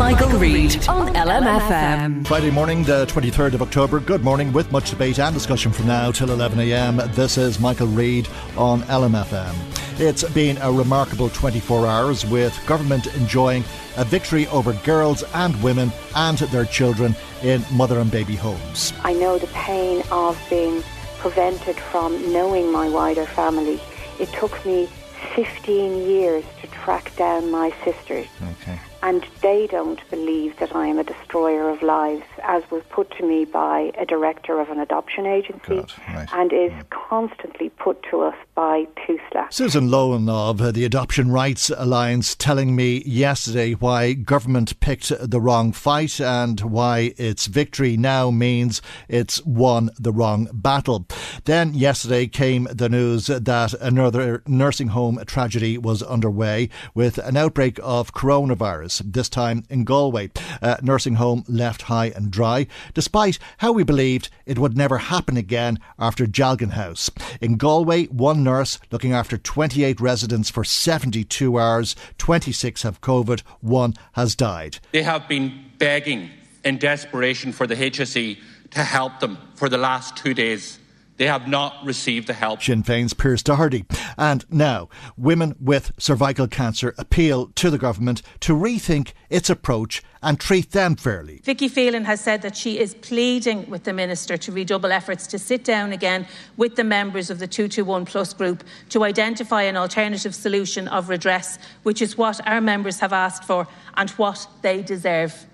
Michael, Reade on LMFM. Friday morning, the 23rd of October. Good morning, with much debate and discussion from now till 11am. This is Michael Reade on LMFM. It's been a remarkable 24 hours with government enjoying a victory over girls and women and their children in mother and baby homes. I know the pain of being prevented from knowing my wider family. It took me 15 years to track down my sisters. Okay. And they don't believe that I am a destroyer of lives, as was put to me by a director of an adoption agency, God, right. and is constantly put to us by TUSLA. Susan Lohan of uh, the Adoption Rights Alliance telling me yesterday why government picked the wrong fight and why its victory now means it's won the wrong battle. Then yesterday came the news that another nursing home tragedy was underway with an outbreak of coronavirus, this time in Galway. A nursing home left high and dry, despite how we believed it would never happen again after Dealgan House. In Galway, one nurse looking after 28 residents for 72 hours, 26 have COVID, one has died. They have been begging in desperation for the HSE to help them for the last two days. They have not received the help. Sinn Féin's Pearse Doherty. And now, women with cervical cancer appeal to the government to rethink its approach and treat them fairly. Vicky Phelan has said that she is pleading with the Minister to redouble efforts to sit down again with the members of the 221 Plus group to identify an alternative solution of redress, which is what our members have asked for and what they deserve.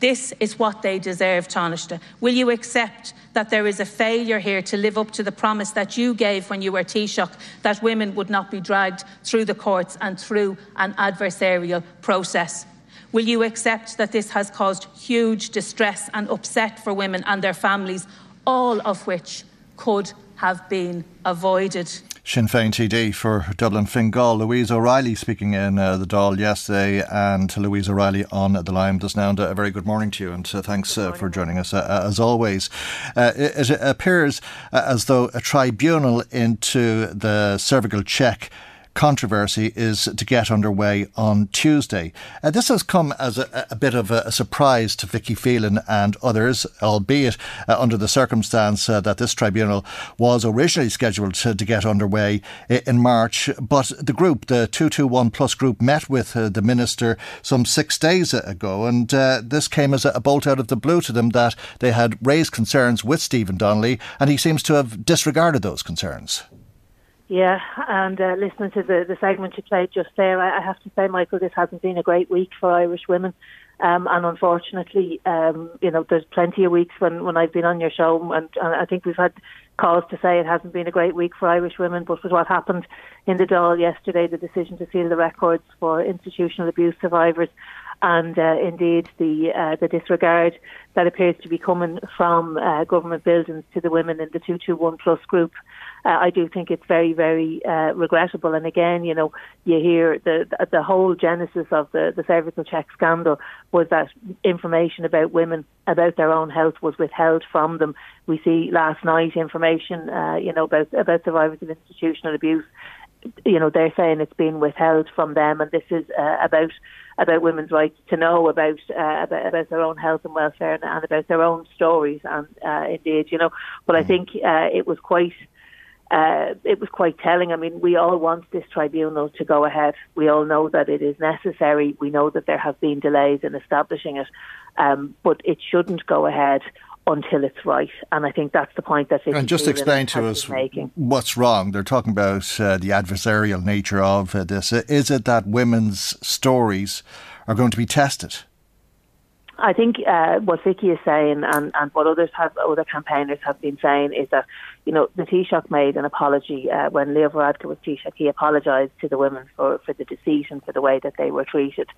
This is what they deserve, Taoiseach. Will you accept that there is a failure here to live up to the promise that you gave when you were Taoiseach that women would not be dragged through the courts and through an adversarial process? Will you accept that this has caused huge distress and upset for women and their families, all of which could have been avoided? Sinn Féin TD for Dublin Fingal. Louise O'Reilly speaking in uh, the Dáil yesterday, and Louise O'Reilly on the line just now. And a very good morning to you, and uh, thanks uh, for joining us uh, as always. Uh, it, it, appears uh, as though a tribunal into the cervical check controversy is to get underway on Tuesday. Uh, this has come as a, a bit of a, surprise to Vicky Phelan and others, albeit uh, under the circumstance uh, that this tribunal was originally scheduled to, to, get underway in March. But the group, the 221 Plus group, met with uh, the minister some six days ago, and uh, this came as a bolt out of the blue to them that they had raised concerns with Stephen Donnelly, and he seems to have disregarded those concerns. Yeah, and uh, listening to the, the segment you played just there, I, I have to say, Michael, this hasn't been a great week for Irish women. Um, and unfortunately, um, you know, there's plenty of weeks when, when I've been on your show, and, and I think we've had cause to say it hasn't been a great week for Irish women. But with what happened in the Dáil yesterday, the decision to seal the records for institutional abuse survivors, and uh, indeed the uh, the disregard that appears to be coming from uh, government buildings to the women in the 221 plus group uh, I do think it's very, very uh, regrettable. And again, you know, you hear the the whole genesis of the the cervical check scandal was that information about women about their own health was withheld from them. We see last night information, uh, you know, about about survivors of institutional abuse. You know, they're saying it's been withheld from them, and this is uh, about about women's rights to know about uh, about, about their own health and welfare and, and about their own stories. And uh, indeed, you know, but I think uh, it was quite uh, it was quite telling. I mean, we all want this tribunal to go ahead. We all know that it is necessary. We know that there have been delays in establishing it, um, but it shouldn't go ahead until it's right. And I think that's the point that. And just explain to us making. what's wrong. They're talking about uh, the adversarial nature of uh, this. Is it that women's stories are going to be tested? I think uh, what Vicky is saying and, and what others have, other campaigners have been saying is that, you know, the Taoiseach made an apology uh, when Leo Varadkar was Taoiseach. He apologised to the women for, for the deceit and for the way that they were treated.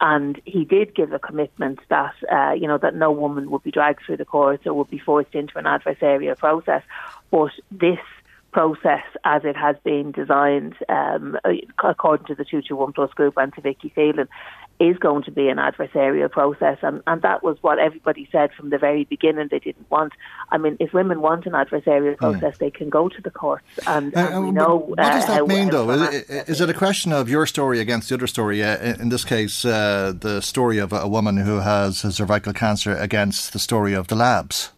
And he did give a commitment that, uh, you know, that no woman would be dragged through the courts or would be forced into an adversarial process. But this process as it has been designed um, according to the 221 Plus group and to Vicky Phelan is going to be an adversarial process, and, and that was what everybody said from the very beginning. They didn't want. I mean, if women want an adversarial hmm. process, mm. they can go to the courts, and, uh, and we know. What does that uh, mean, though? Is it, is it a question of your story against the other story? Uh, in this case, uh, the story of a woman who has cervical cancer against the story of the labs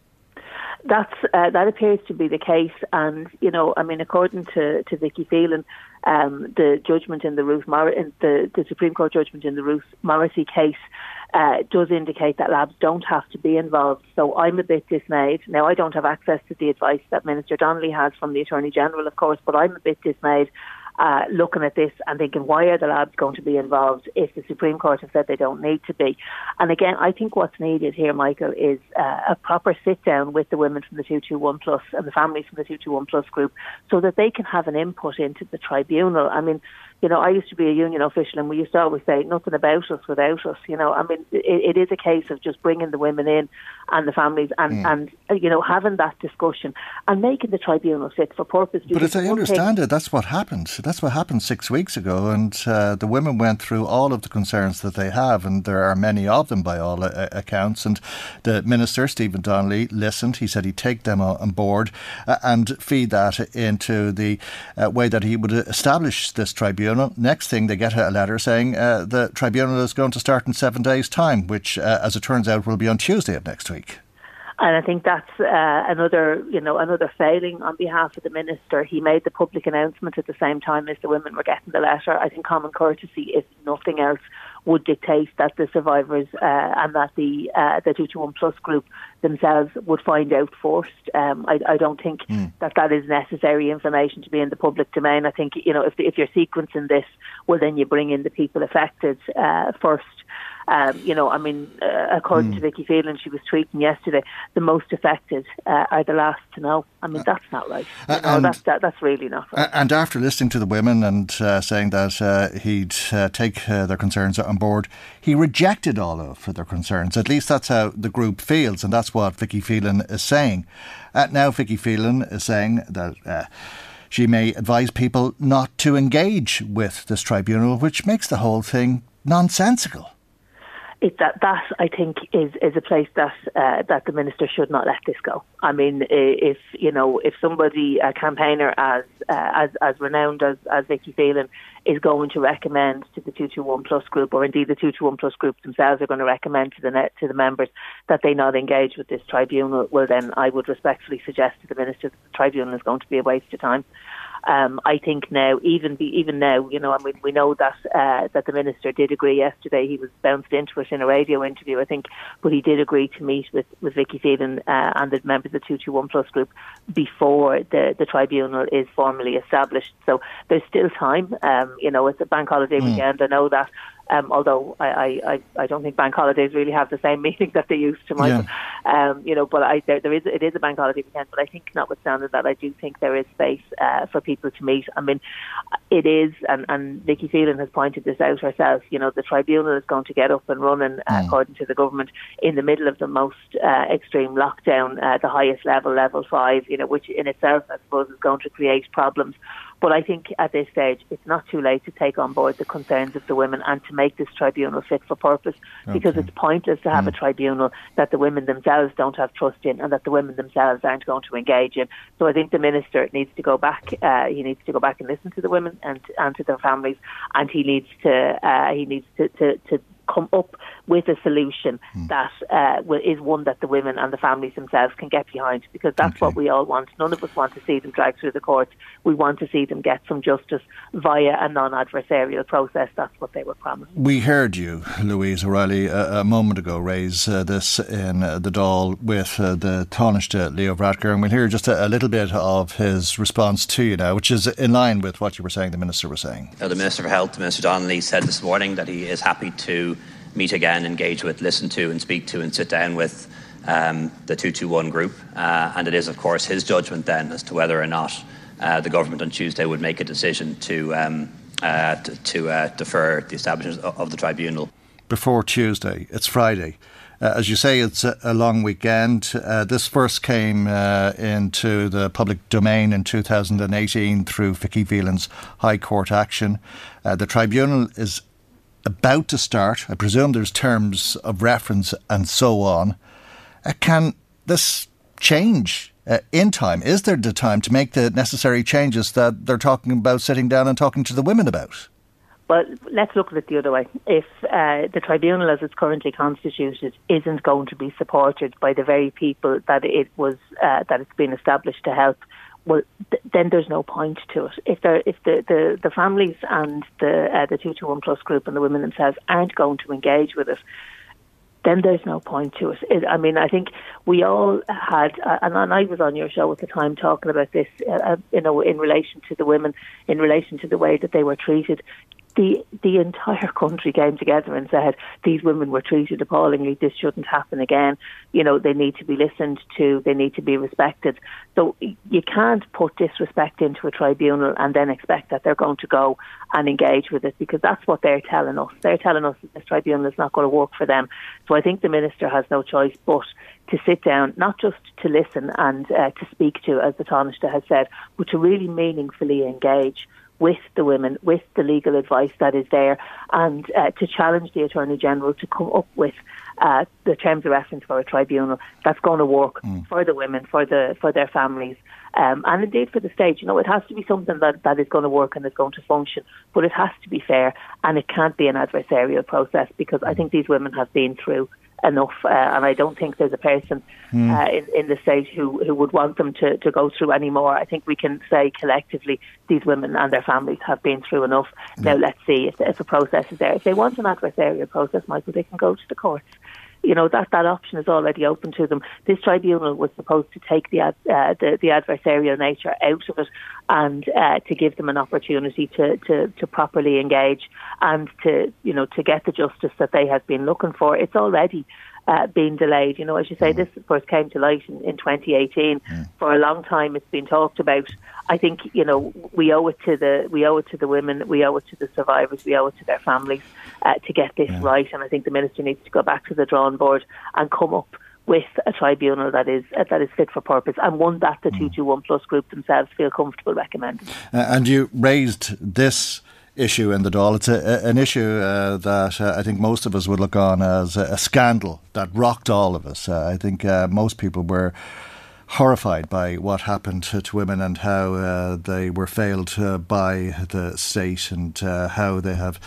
that's uh, that appears to be the case. And you know, I mean, according to to Vicky Phelan, um, the judgment in the Ruth the, the Supreme Court judgment in the Ruth Morrissey case uh, does indicate that labs don't have to be involved. So I'm a bit dismayed. Now I don't have access to the advice that Minister Donnelly has from the Attorney General, of course, but I'm a bit dismayed uh, looking at this and thinking, why are the labs going to be involved if the Supreme Court has said they don't need to be? And again, I think what's needed here, Michael, is uh, a proper sit down with the women from the 221 Plus and the families from the 221 Plus group so that they can have an input into the tribunal. I mean, you know, I used to be a union official, and we used to always say nothing about us without us. You know, I mean, it, it is a case of just bringing the women in and the families, and mm. and you know, having that discussion and making the tribunal fit for purpose. But as I understand it, that's what happened. That's what happened six weeks ago, and uh, the women went through all of the concerns that they have, and there are many of them by all uh, accounts. And the minister Stephen Donnelly listened. He said he'd take them on board uh, and feed that into the uh, way that he would establish this tribunal tribunal. Next thing, they get a letter saying uh, the tribunal is going to start in seven days' time, which, uh, as it turns out, will be on Tuesday of next week. And I think that's uh, another, you know, another failing on behalf of the minister. He made the public announcement at the same time as the women were getting the letter. I think common courtesy, if nothing else, would dictate that the survivors uh, and that the uh, the 221 Plus group themselves would find out first. Um, I, I, don't think mm. that that is necessary information to be in the public domain. I think you know if if you're sequencing this, well then you bring in the people affected uh, first. Um, you know, I mean, uh, according mm. to Vicky Phelan, she was tweeting yesterday, the most affected uh, are the last to know. I mean, uh, that's not right. You know, and, that's, that, that's really not right. And after listening to the women and uh, saying that uh, he'd uh, take their concerns on board, he rejected all of their concerns. At least that's how the group feels, and that's what Vicky Phelan is saying. now, Vicky Phelan is saying that she may advise people not to engage with this tribunal, which makes the whole thing nonsensical it, that that I think is is a place that uh, that the minister should not let this go. I mean, if you know, if somebody a campaigner as uh, as as renowned as as Vicky Phelan is going to recommend to the two two one plus group, or indeed the two two one plus group themselves are going to recommend to the net, to the members that they not engage with this tribunal, well then I would respectfully suggest to the minister that the tribunal is going to be a waste of time. Um, I think now, even be, even now, you know, I mean, we know that uh, that the minister did agree yesterday. He was bounced into it in a radio interview, I think, but he did agree to meet with with Vicky Phelan uh, and the members of the two two one plus group before the the tribunal is formally established. So there's still time. Um, you know, it's a bank holiday mm. weekend. I know that, um, although I, I, I don't think bank holidays really have the same meaning that they used to, Michael. Yeah. Um, you know, but I, there, there is it is a bank holiday weekend, but I think notwithstanding that, I do think there is space uh, for people to meet. I mean, it is, and, and Vicky Phelan has pointed this out herself. You know, the tribunal is going to get up and running uh, mm. according to the government in the middle of the most uh, extreme lockdown, uh, the highest level, level five. You know, which in itself, I suppose, is going to create problems but I think at this stage, it's not too late to take on board the concerns of the women and to make this tribunal fit for purpose okay. because it's pointless to have mm. a tribunal that the women themselves don't have trust in and that the women themselves aren't going to engage in. So I think the minister needs to go back. Uh, he needs to go back and listen to the women and, and to their families, and he needs to uh, he needs to, to, to come up with a solution mm. that uh, is one that the women and the families themselves can get behind because that's okay. what we all want. None of us want to see them dragged through the courts. We want to see them get some justice via a non-adversarial process. That's what they were promised. We heard you, Louise O'Reilly, a, a moment ago raise uh, this in uh, the Dáil with uh, the Taoiseach Leo Varadkar, and we'll hear just a, a, little bit of his response to you now, which is in line with what you were saying, the Minister was saying. the Minister for Health, Minister Donnelly, said this morning that he is happy to meet again, engage with, listen to, and speak to, and sit down with um, the 221 group. Uh, and it is, of course, his judgment then as to whether or not uh, the government on Tuesday would make a decision to, um, uh, to, to uh, defer the establishment of the tribunal. Before Tuesday, it's Friday. Uh, as you say, it's a, a long weekend. Uh, this first came into the public domain in 2018 through Vicky Phelan's High Court action. The tribunal is about to start. I presume there's terms of reference and so on. Uh, can this change uh, in time? Is there the time to make the necessary changes that they're talking about sitting down and talking to the women about? Well, let's look at it the other way. If uh, the tribunal, as it's currently constituted, isn't going to be supported by the very people that it was uh, that it's been established to help, well, th- then there's no point to it. If if the, the, the families and the uh, the two to one plus group and the women themselves aren't going to engage with it, then there's no point to it. it I mean, I think we all had, uh, and, and I was on your show at the time talking about this, uh, uh, you know, in relation to the women, in relation to the way that they were treated the the entire country came together and said these women were treated appallingly. This shouldn't happen again. You know they need to be listened to. They need to be respected. So you can't put disrespect into a tribunal and then expect that they're going to go and engage with it because that's what they're telling us. They're telling us this tribunal is not going to work for them. So I think the minister has no choice but to sit down, not just to listen and uh, to speak to, as the Taoiseach has said, but to really meaningfully engage with the women, with the legal advice that is there, and uh, to challenge the Attorney General to come up with uh, the terms of reference for a tribunal that's going to work mm. for the women, for the for their families, um, and indeed for the state. You know, it has to be something that, that is going to work and is going to function, but it has to be fair, and it can't be an adversarial process because I think these women have been through enough, uh, and I don't think there's a person mm. uh, in, in the state who, who would want them to, to go through any more. I think we can say collectively these women and their families have been through enough. Mm. Now let's see if, if a process is there. If they want an adversarial process, Michael, they can go to the courts you know that that option is already open to them. This tribunal was supposed to take the uh, the, the, adversarial nature out of it and uh, to give them an opportunity to, to, to properly engage and to you know to get the justice that they have been looking for. It's already uh, being delayed. You know, as you say, mm. this first came to light in, in 2018. Mm. For a long time, it's been talked about. I think you know we owe it to the we owe it to the women, we owe it to the survivors, we owe it to their families uh, to get this yeah. right. And I think the minister needs to go back to the drawing board and come up with a tribunal that is uh, that is fit for purpose and one that the mm. two two one plus group themselves feel comfortable recommending. Uh, and you raised this issue in the Dáil. It's a, an issue uh, that uh, I think most of us would look on as a, a scandal that rocked all of us. Uh, I think uh, most people were horrified by what happened to, to women and how uh, they were failed by the state and how they have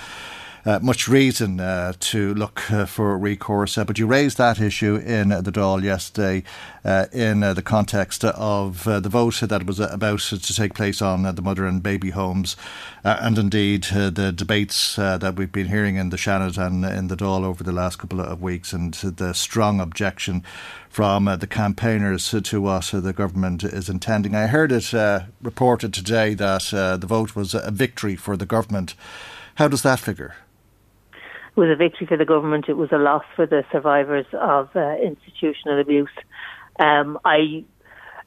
much reason uh, to look uh, for recourse. Uh, but you raised that issue in the Dáil yesterday uh, in the context of the vote that was about to take place on the mother and baby homes, and indeed the debates that we've been hearing in the Seanad and in the Dáil over the last couple of weeks, and the strong objection from uh, the campaigners to what uh, the government is intending. I heard it uh, reported today that the vote was a victory for the government. How does that figure? It was a victory for the government. It was a loss for the survivors of uh, institutional abuse. Um, I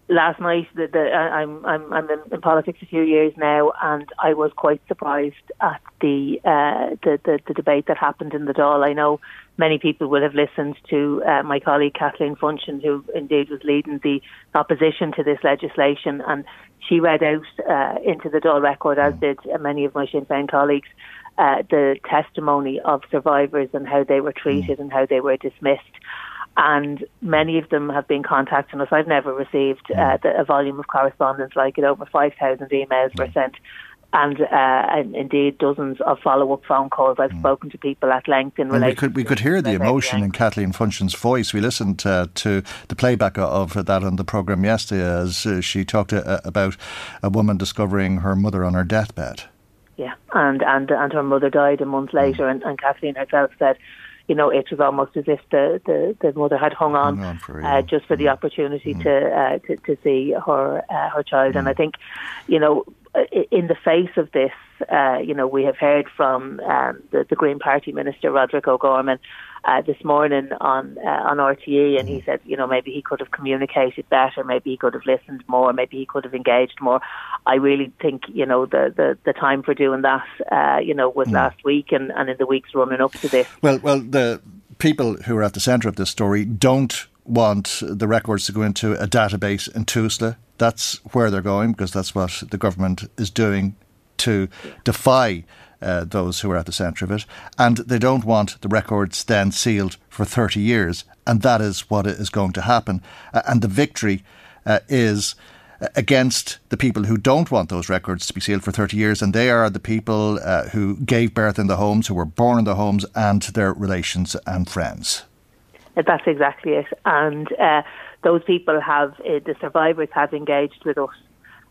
last night the, the, I'm I'm I'm in, politics a few years now, and I was quite surprised at the, uh, the, the the debate that happened in the Dáil. I know many people will have listened to uh, my colleague Kathleen Funchion, who indeed was leading the opposition to this legislation, and she read out uh, into the Dáil record, as did many of my Sinn Féin colleagues, uh, the testimony of survivors and how they were treated mm. and how they were dismissed. And many of them have been contacting us. I've never received uh, mm. the, a volume of correspondence like it. Over 5,000 emails were mm. sent and, uh, and indeed dozens of follow-up phone calls. I've mm. spoken to people at length in relation. We could we could hear the emotion in Kathleen Funchion's voice. We listened uh, to the playback of that on the program yesterday as uh, she talked uh, about a woman discovering her mother on her deathbed. Yeah, and and and her mother died a month later, mm. and, and Kathleen herself said you know, it was almost as if the, the, the mother had hung on, on for, yeah. uh, just for the mm. opportunity mm. to, uh, to to see her uh, her child. Mm. And I think, you know, in the face of this, uh, you know, we have heard from um, the, the Green Party Minister Roderick O'Gorman uh, this morning on uh, on RTE, and he said, you know, maybe he could have communicated better, maybe he could have listened more, maybe he could have engaged more. I really think, you know, the the, the time for doing that, uh, you know, was mm. last week and, and in the weeks running up to this. Well, well, the people who are at the centre of this story don't want the records to go into a database in TUSLA. That's where they're going because that's what the government is doing to defy uh, those who are at the centre of it. And they don't want the records then sealed for 30 years. And that is what is going to happen. Uh, and the victory uh, is uh, against the people who don't want those records to be sealed for 30 years. And they are the people uh, who gave birth in the homes, who were born in the homes, and their relations and friends. That's exactly it. And uh, those people have, the survivors have engaged with us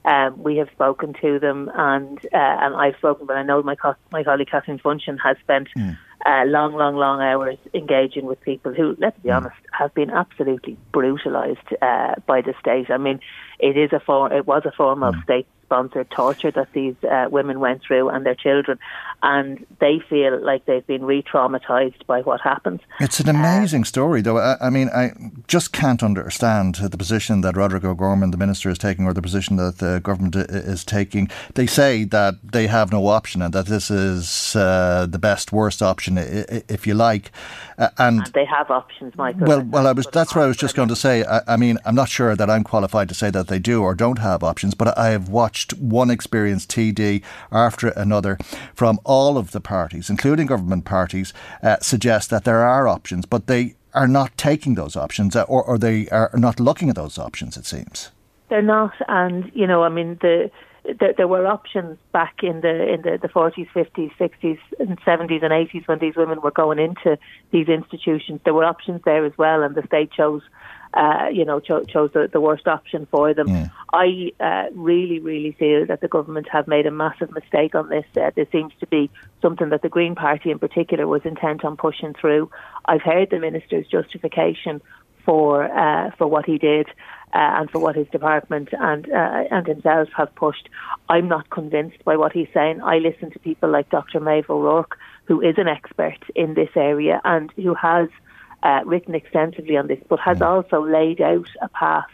um, we have spoken to them, and uh, and I've spoken, but I know my co- my colleague Catherine Funchion has spent mm. uh, long, long, long hours engaging with people who, let's be mm. honest, have been absolutely brutalised uh, by the state. I mean, it is a form, it was a form mm. of state sponsored torture that these uh, women went through and their children, and they feel like they've been re-traumatized by what happened. It's an amazing uh, story, though. I, I, mean, I just can't understand the position that Roderick O'Gorman, the minister, is taking, or the position that the government is taking. They say that they have no option and that this is uh, the best, worst option, if you like. Uh, and, and, they have options, Michael. Well, well, I was. That's what I was just going to say. I, I mean, I'm not sure that I'm qualified to say that they do or don't have options, but I have watched one experienced TD after another from all of the parties, including government parties, uh, suggest that there are options, but they are not taking those options uh, or, or they are not looking at those options, it seems. They're not, and you know, I mean, the there, there, were options back in the in the, the 40s, 50s, 60s, and 70s and 80s when these women were going into these institutions. There were options there as well, and the state chose uh, you know, cho- chose the, the, worst option for them. Yeah. I uh, really, really feel that the government have made a massive mistake on this. Uh, this seems to be something that the Green Party in particular was intent on pushing through. I've heard the minister's justification for uh, for what he did. Uh, and for what his department and uh, and himself have pushed. I'm not convinced by what he's saying. I listen to people like Dr. Maeve O'Rourke, who is an expert in this area and who has uh, written extensively on this, but has also laid out a path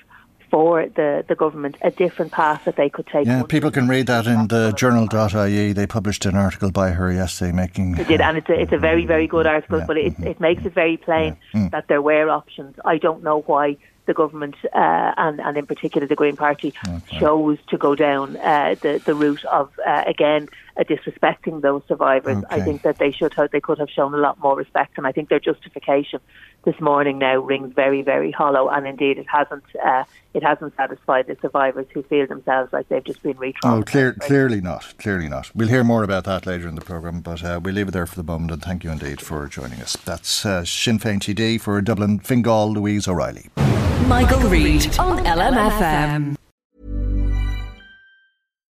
for the, the government, a different path that they could take. Yeah, people can read that in the journal.ie. They published an article by her yesterday making. They did, and it's a, it's a very, very good article, yeah. but it, it makes it very plain yeah. mm. that there were options. I don't know why the government uh, and, and in particular the Green Party okay. chose to go down uh, the, the route of, uh, again, uh, disrespecting those survivors. Okay. I think that they should have, they could have shown a lot more respect, and I think their justification this morning now rings very, very hollow. And indeed, it hasn't uh, it hasn't satisfied the survivors who feel themselves like they've just been re Oh, clear, clearly not, clearly not. We'll hear more about that later in the programme, but uh, we'll leave it there for the moment. And thank you indeed for joining us. That's uh, Sinn Féin TD for Dublin, Fingal, Louise O'Reilly. Michael, Michael Reade on LMFM.